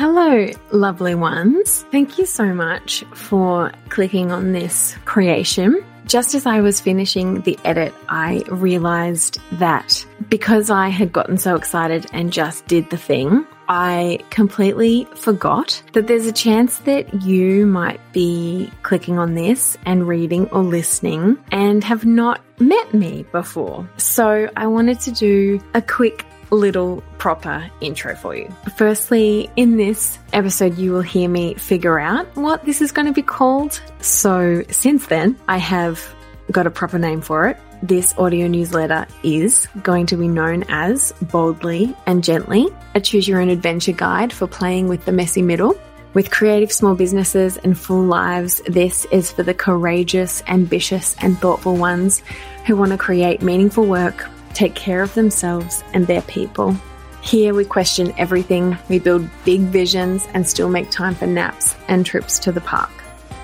Hello, lovely ones. Thank you so much for clicking on this creation. Just as I was finishing the edit, I realized that because I had gotten so excited and just did the thing, I completely forgot that there's a chance that you might be clicking on this and reading or listening and have not met me before. So I wanted to do a quick little proper intro for you. Firstly, in this episode, you will hear me figure out what this is going to be called. So since then, I have got a proper name for it. This audio newsletter is going to be known as Boldly and Gently, a choose your own adventure guide for playing with the messy middle. With creative small businesses and full lives, this is for the courageous, ambitious, and thoughtful ones who want to create meaningful work take care of themselves and their people. Here we question everything, we build big visions and still make time for naps and trips to the park.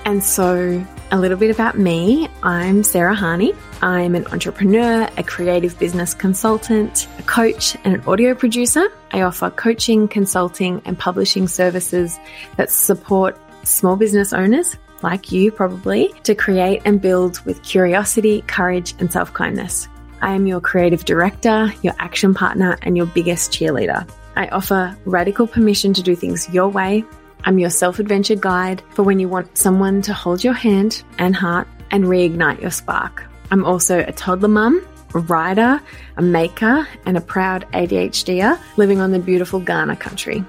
And so, a little bit about me I'm Sarah Harney. I'm an entrepreneur, a creative business consultant, a coach, and an audio producer. I offer coaching, consulting, and publishing services that support small business owners like you probably to create and build with curiosity, courage, and self kindness. I am your creative director, your action partner, and your biggest cheerleader. I offer radical permission to do things your way. I'm your self adventure guide for when you want someone to hold your hand and heart and reignite your spark. I'm also a toddler mum, a writer, a maker, and a proud ADHDer living on the beautiful Kaurna country.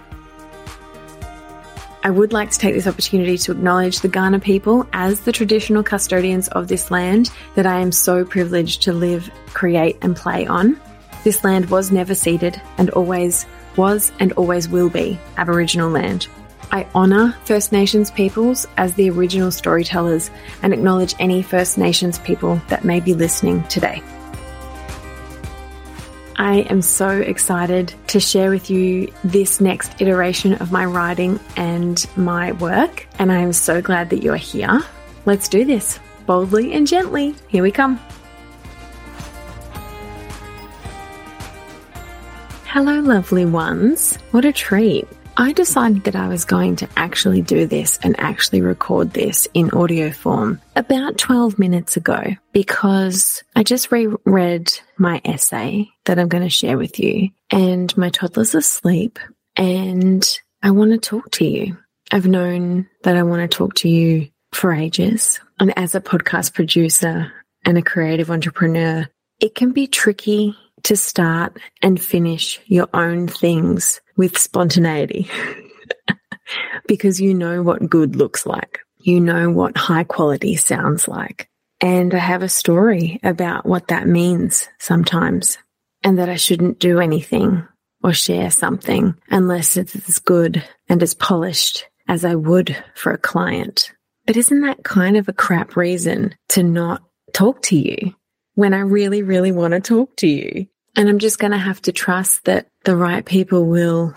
I would like to take this opportunity to acknowledge the Kaurna people as the traditional custodians of this land that I am so privileged to live, create, and play on. This land was never ceded and always was and always will be Aboriginal land. I honour First Nations peoples as the original storytellers and acknowledge any First Nations people that may be listening today. I am so excited to share with you this next iteration of my writing and my work, and I am so glad that you are here. Let's do this boldly and gently. Here we come. Hello, lovely ones. What a treat. I decided that I was going to actually do this and actually record this in audio form about 12 minutes ago because I just reread my essay that I'm going to share with you and my toddler's asleep and I want to talk to you. I've known that I want to talk to you for ages. And as a podcast producer and a creative entrepreneur, it can be tricky to start and finish your own things with spontaneity because you know what good looks like. You know what high quality sounds like. And I have a story about what that means sometimes and that I shouldn't do anything or share something unless it's as good and as polished as I would for a client. But isn't that kind of a crap reason to not talk to you when I really, really want to talk to you? And I'm just going to have to trust that the right people will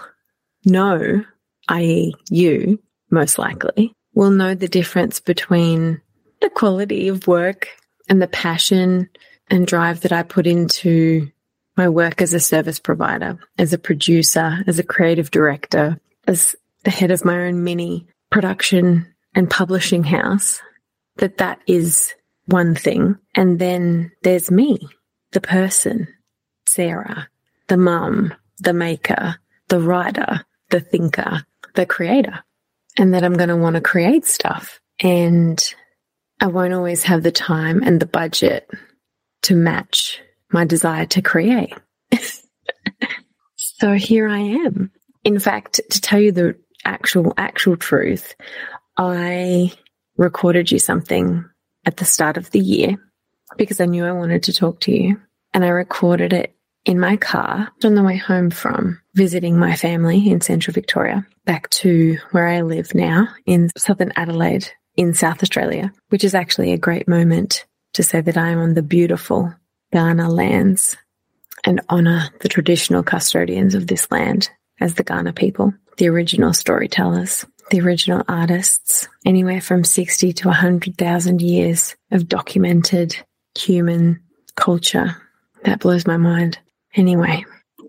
know, i.e., you, most likely, will know the difference between the quality of work and the passion and drive that I put into my work as a service provider, as a producer, as a creative director, as the head of my own mini production and publishing house, that that is one thing. And then there's me, the person Sarah, the mum, the maker, the writer, the thinker, the creator, and that I'm going to want to create stuff. And I won't always have the time and the budget to match my desire to create. so here I am. In fact, to tell you the actual, actual truth, I recorded you something at the start of the year because I knew I wanted to talk to you. And I recorded it in my car on the way home from visiting my family in central Victoria back to where I live now in southern Adelaide in South Australia, which is actually a great moment to say that I am on the beautiful Kaurna lands and honour the traditional custodians of this land as the Kaurna people, the original storytellers, the original artists, anywhere from 60 to 100,000 years of documented human culture. That blows my mind. Anyway,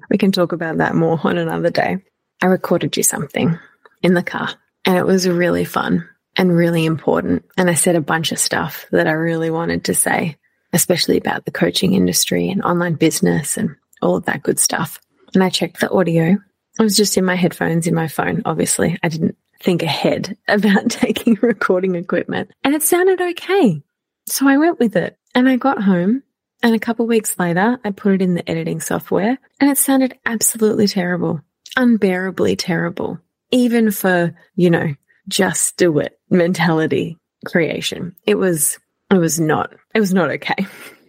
we can talk about that more on another day. I recorded you something in the car. And it was really fun and really important. And I said a bunch of stuff that I really wanted to say, especially about the coaching industry and online business and all of that good stuff. And I checked the audio. I was just in my headphones in my phone, obviously. I didn't think ahead about taking recording equipment and it sounded okay. So I went with it and I got home and a couple weeks later, I put it in the editing software and it sounded absolutely terrible, unbearably terrible, even for, you know, just do it mentality creation. It was, it was not, it was not okay.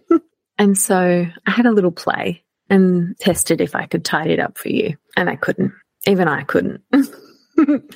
and so I had a little play and tested if I could tidy it up for you. And I couldn't. Even I couldn't.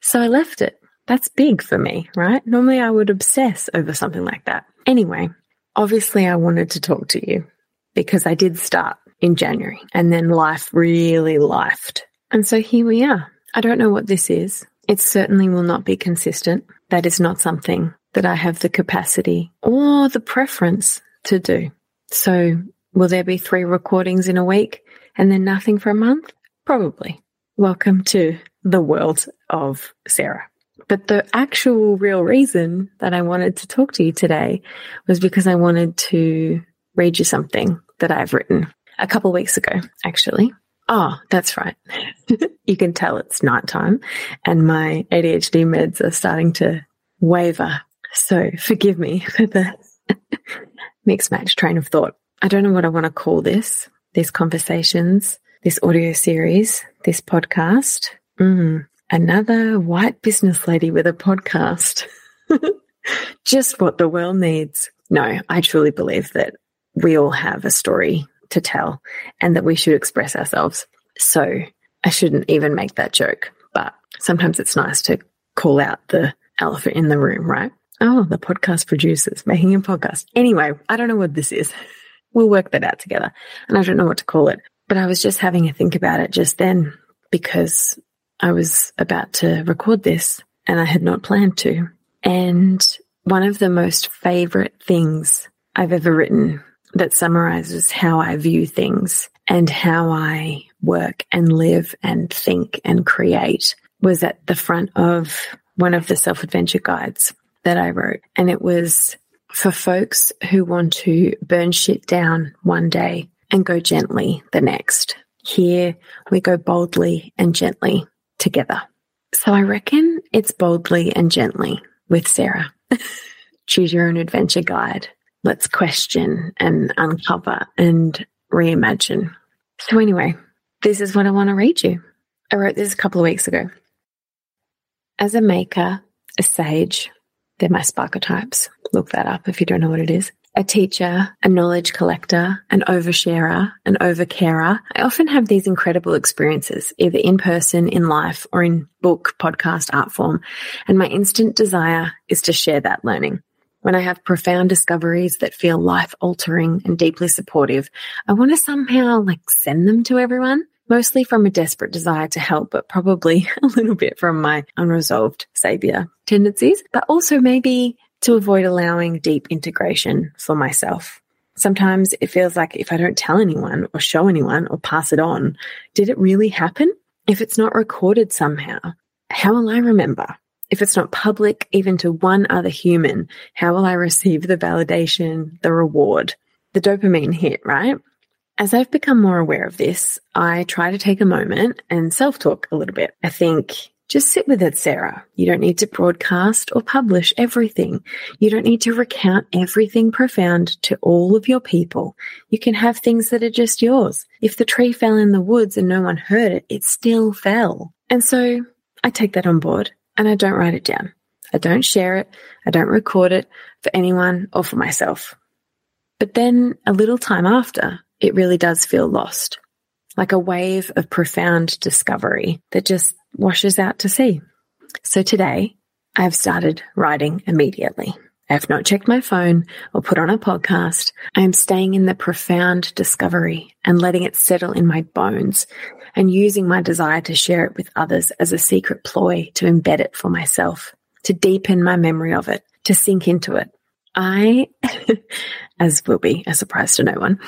so I left it. That's big for me, right? Normally I would obsess over something like that. Anyway, obviously I wanted to talk to you because I did start in January and then life really lifed. And so here we are. I don't know what this is. It certainly will not be consistent. That is not something that I have the capacity or the preference to do. So will there be three recordings in a week and then nothing for a month? Probably. Welcome to the world of Sarah. But the actual real reason that I wanted to talk to you today was because I wanted to read you something that I've written a couple weeks ago, actually. Oh, that's right. you can tell it's nighttime and my ADHD meds are starting to waver. So forgive me for the mixed match train of thought. I don't know what I want to call this, these conversations, this audio series, this podcast. Mm, another white business lady with a podcast. Just what the world needs. No, I truly believe that we all have a story to tell and that we should express ourselves. So I shouldn't even make that joke, but sometimes it's nice to call out the elephant in the room, right? Oh, the podcast producers making a podcast. Anyway, I don't know what this is. We'll work that out together. And I don't know what to call it, but I was just having a think about it just then because I was about to record this and I had not planned to. And one of the most favorite things I've ever written that summarizes how I view things and how I work and live and think and create was at the front of one of the self adventure guides that I wrote. And it was for folks who want to burn shit down one day and go gently the next. Here we go boldly and gently together. So I reckon it's boldly and gently with Sarah. Choose your own adventure guide. Let's question and uncover and reimagine. So, anyway, this is what I want to read you. I wrote this a couple of weeks ago. As a maker, a sage, they're my Sparketypes. Look that up if you don't know what it is a teacher, a knowledge collector, an oversharer, an overcarer, I often have these incredible experiences, either in person, in life, or in book, podcast, art form. And my instant desire is to share that learning. When I have profound discoveries that feel life altering and deeply supportive, I want to somehow like send them to everyone mostly from a desperate desire to help, but probably a little bit from my unresolved savior tendencies, but also maybe to avoid allowing deep integration for myself. Sometimes it feels like if I don't tell anyone or show anyone or pass it on, did it really happen? If it's not recorded somehow, how will I remember? If it's not public, even to one other human, how will I receive the validation, the reward, the dopamine hit, right? As I've become more aware of this, I try to take a moment and self talk a little bit. I think just sit with it, Sarah. You don't need to broadcast or publish everything. You don't need to recount everything profound to all of your people. You can have things that are just yours. If the tree fell in the woods and no one heard it, it still fell. And so I take that on board and I don't write it down. I don't share it. I don't record it for anyone or for myself. But then a little time after, it really does feel lost, like a wave of profound discovery that just washes out to sea. So today I've started writing immediately. I have not checked my phone or put on a podcast. I am staying in the profound discovery and letting it settle in my bones and using my desire to share it with others as a secret ploy to embed it for myself, to deepen my memory of it, to sink into it. I, as will be a surprise to no one,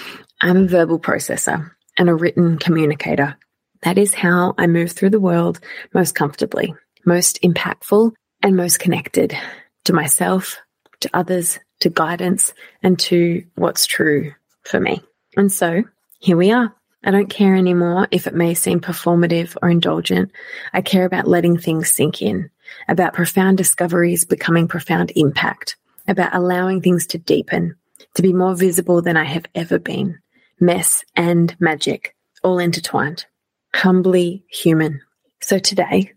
I'm a verbal processor and a written communicator That is how I move through the world most comfortably, most impactful, and most connected to myself, to others, to guidance, and to what's true for me. And so here we are. I don't care anymore if it may seem performative or indulgent. I care about letting things sink in, about profound discoveries becoming profound impact, about allowing things to deepen, to be more visible than I have ever been. Mess and magic, all intertwined. Humbly human. So today,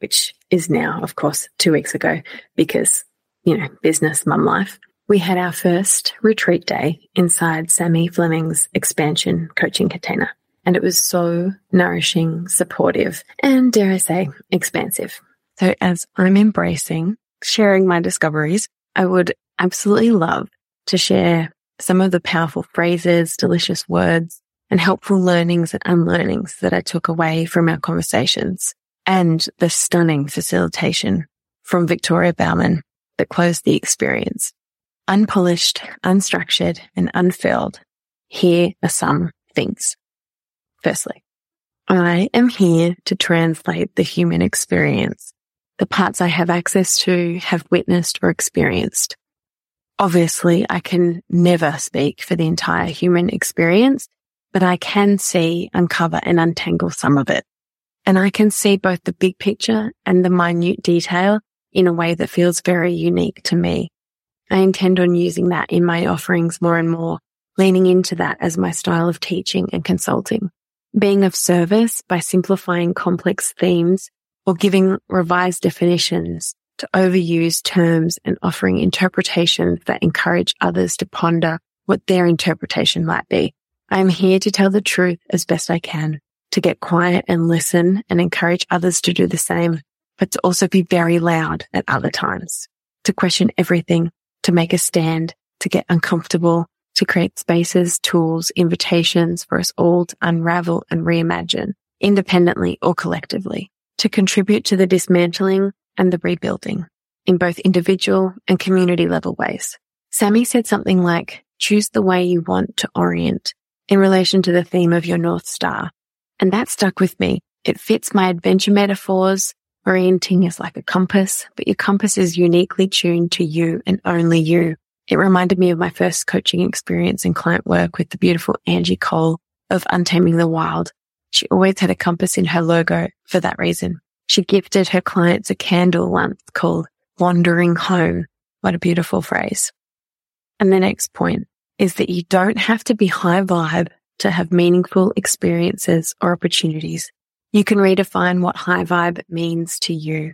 which is now, of course, two weeks ago, because, you know, business, mum life, we had our first retreat day inside Sammy Fleming's expansion coaching container. And it was so nourishing, supportive, and dare I say, expansive. So as I'm embracing sharing my discoveries, I would absolutely love to share some of the powerful phrases, delicious words, and helpful learnings and unlearnings that I took away from our conversations and the stunning facilitation from Victoria Bauman that closed the experience. Unpolished, unstructured, and unfilled. Here are some things. Firstly, I am here to translate the human experience, the parts I have access to, have witnessed or experienced. Obviously, I can never speak for the entire human experience, but I can see, uncover and untangle some of it. And I can see both the big picture and the minute detail in a way that feels very unique to me. I intend on using that in my offerings more and more, leaning into that as my style of teaching and consulting. Being of service by simplifying complex themes or giving revised definitions to overuse terms and offering interpretations that encourage others to ponder what their interpretation might be. I am here to tell the truth as best I can, to get quiet and listen and encourage others to do the same, but to also be very loud at other times, to question everything, to make a stand, to get uncomfortable, to create spaces, tools, invitations for us all to unravel and reimagine independently or collectively, to contribute to the dismantling and the rebuilding in both individual and community level ways. Sammy said something like, choose the way you want to orient in relation to the theme of your North Star. And that stuck with me. It fits my adventure metaphors. Orienting is like a compass, but your compass is uniquely tuned to you and only you. It reminded me of my first coaching experience in client work with the beautiful Angie Cole of Untaming the Wild. She always had a compass in her logo for that reason. She gifted her clients a candle once called Wandering Home. What a beautiful phrase. And the next point is that you don't have to be high vibe to have meaningful experiences or opportunities. You can redefine what high vibe means to you.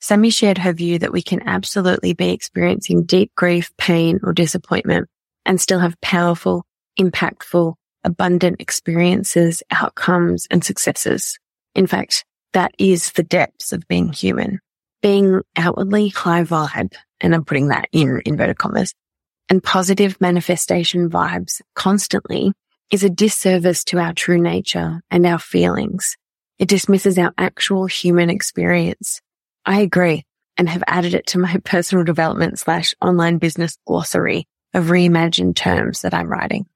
Sammy shared her view that we can absolutely be experiencing deep grief, pain, or disappointment and still have powerful, impactful, abundant experiences, outcomes, and successes. In fact, that is the depths of being human. Being outwardly high vibe, and I'm putting that in inverted commas, and positive manifestation vibes constantly is a disservice to our true nature and our feelings. It dismisses our actual human experience. I agree and have added it to my personal development slash online business glossary of reimagined terms that I'm writing.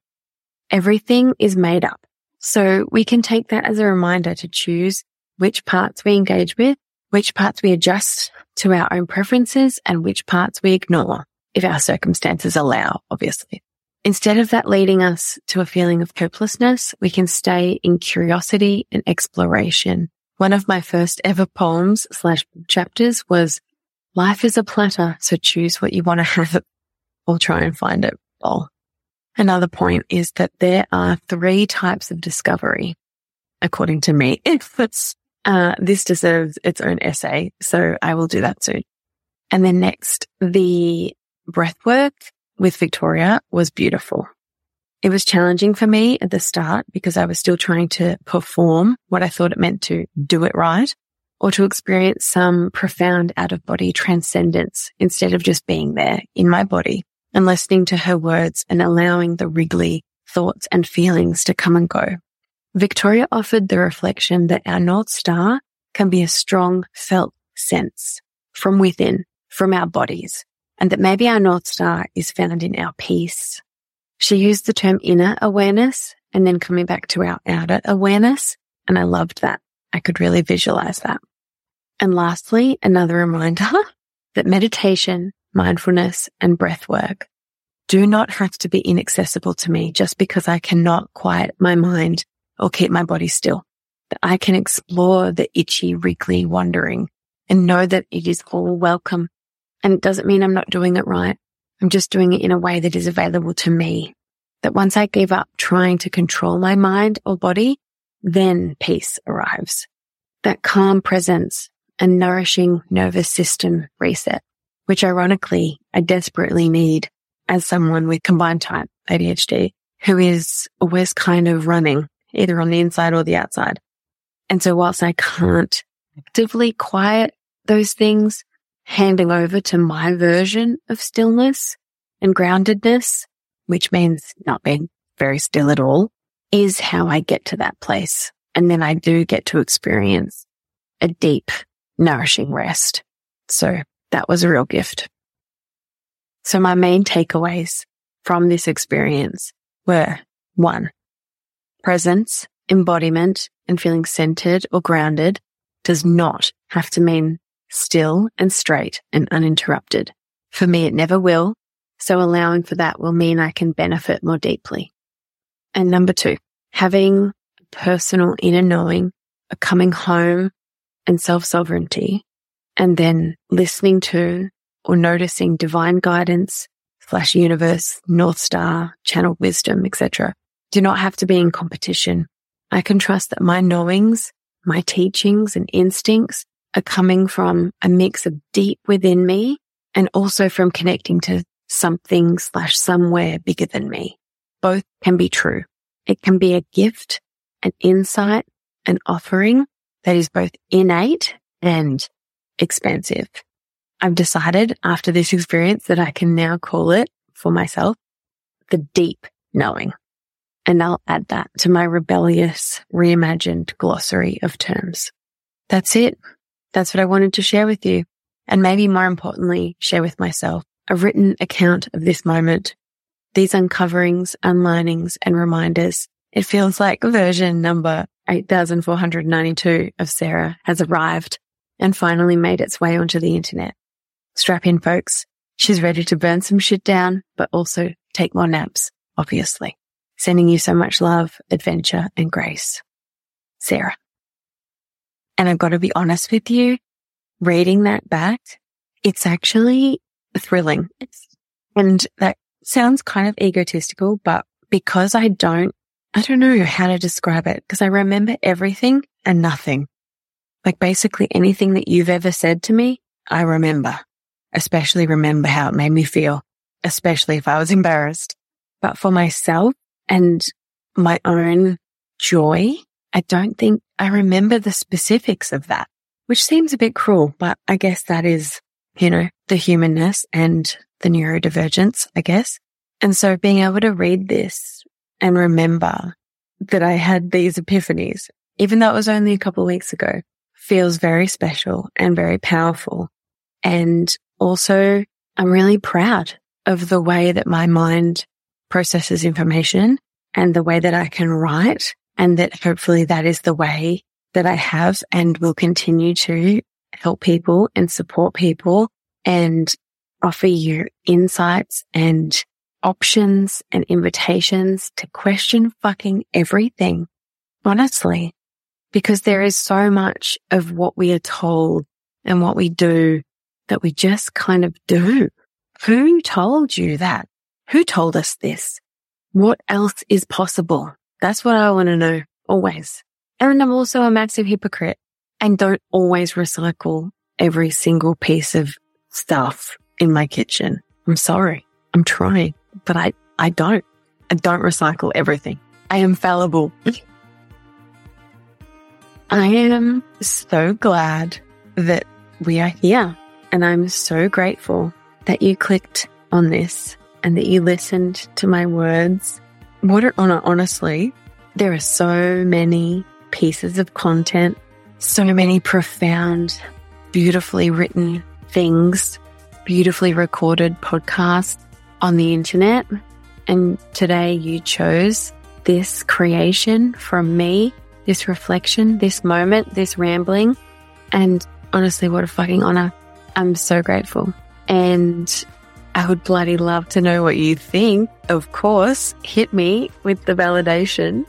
Everything is made up. So we can take that as a reminder to choose which parts we engage with, which parts we adjust to our own preferences and which parts we ignore if our circumstances allow, obviously. Instead of that leading us to a feeling of hopelessness, we can stay in curiosity and exploration. One of my first ever poems slash chapters was life is a platter. So choose what you want to have or try and find it. Oh. Another point is that there are three types of discovery, according to me. It's uh, this deserves its own essay, so I will do that soon. And then next, the breath work with Victoria was beautiful. It was challenging for me at the start because I was still trying to perform what I thought it meant to do it right or to experience some profound out of body transcendence instead of just being there in my body and listening to her words and allowing the wriggly thoughts and feelings to come and go. Victoria offered the reflection that our North Star can be a strong felt sense from within, from our bodies, and that maybe our North Star is found in our peace. She used the term inner awareness and then coming back to our outer awareness. And I loved that. I could really visualize that. And lastly, another reminder that meditation, mindfulness and breath work do not have to be inaccessible to me just because I cannot quiet my mind or keep my body still. That I can explore the itchy, wriggly wandering and know that it is all welcome. And it doesn't mean I'm not doing it right. I'm just doing it in a way that is available to me. That once I give up trying to control my mind or body, then peace arrives. That calm presence and nourishing nervous system reset, which ironically I desperately need as someone with combined type ADHD who is always kind of running either on the inside or the outside. And so whilst I can't actively quiet those things, handing over to my version of stillness and groundedness, which means not being very still at all, is how I get to that place. And then I do get to experience a deep, nourishing rest. So that was a real gift. So my main takeaways from this experience were one, presence, embodiment and feeling centered or grounded does not have to mean still and straight and uninterrupted. For me, it never will. So allowing for that will mean I can benefit more deeply. And number two, having personal inner knowing, a coming home and self sovereignty, and then listening to or noticing divine guidance, flash universe, North Star, channel wisdom, etc. Do not have to be in competition. I can trust that my knowings, my teachings and instincts are coming from a mix of deep within me and also from connecting to something slash somewhere bigger than me. Both can be true. It can be a gift, an insight, an offering that is both innate and expansive. I've decided after this experience that I can now call it for myself the deep knowing. And I'll add that to my rebellious reimagined glossary of terms. That's it. That's what I wanted to share with you. And maybe more importantly, share with myself a written account of this moment. These uncoverings, unlearnings and reminders. It feels like version number 8492 of Sarah has arrived and finally made its way onto the internet. Strap in, folks. She's ready to burn some shit down, but also take more naps, obviously. Sending you so much love, adventure, and grace. Sarah. And I've got to be honest with you, reading that back, it's actually thrilling. And that sounds kind of egotistical, but because I don't, I don't know how to describe it because I remember everything and nothing. Like basically anything that you've ever said to me, I remember especially remember how it made me feel, especially if I was embarrassed. But for myself and my own joy, I don't think I remember the specifics of that, which seems a bit cruel, but I guess that is, you know, the humanness and the neurodivergence, I guess. And so being able to read this and remember that I had these epiphanies, even though it was only a couple of weeks ago, feels very special and very powerful. And also, I'm really proud of the way that my mind processes information and the way that I can write and that hopefully that is the way that I have and will continue to help people and support people and offer you insights and options and invitations to question fucking everything. Honestly, because there is so much of what we are told and what we do that we just kind of do. Who told you that? Who told us this? What else is possible? That's what I want to know always. And I'm also a massive hypocrite and don't always recycle every single piece of stuff in my kitchen. I'm sorry. I'm trying, but I, I don't. I don't recycle everything. I am fallible. I am so glad that we are here and I'm so grateful that you clicked on this and that you listened to my words. What an honor, honestly. There are so many pieces of content, so many profound, beautifully written things, beautifully recorded podcasts on the internet. And today you chose this creation from me this reflection, this moment, this rambling. And honestly, what a fucking honor. I'm so grateful. And I would bloody love to know what you think. Of course, hit me with the validations,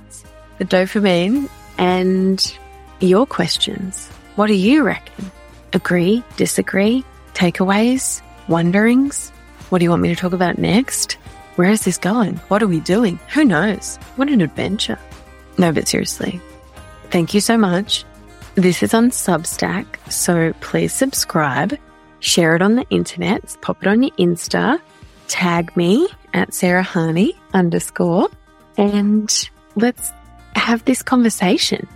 the dopamine, and your questions. What do you reckon? Agree, disagree, takeaways, wonderings? What do you want me to talk about next? Where is this going? What are we doing? Who knows? What an adventure. No, but seriously, thank you so much. This is on Substack, so please subscribe, share it on the internet, pop it on your Insta, tag me at Sarah Harney underscore, and let's have this conversation.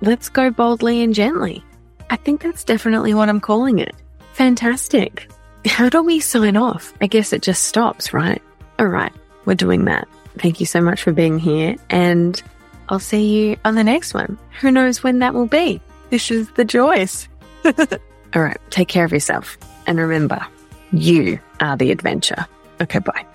Let's go boldly and gently. I think that's definitely what I'm calling it. Fantastic. How do we sign off? I guess it just stops, right? All right, we're doing that. Thank you so much for being here, and I'll see you on the next one. Who knows when that will be? This is the Joyce. All right, take care of yourself. And remember, you are the adventure. Okay, bye.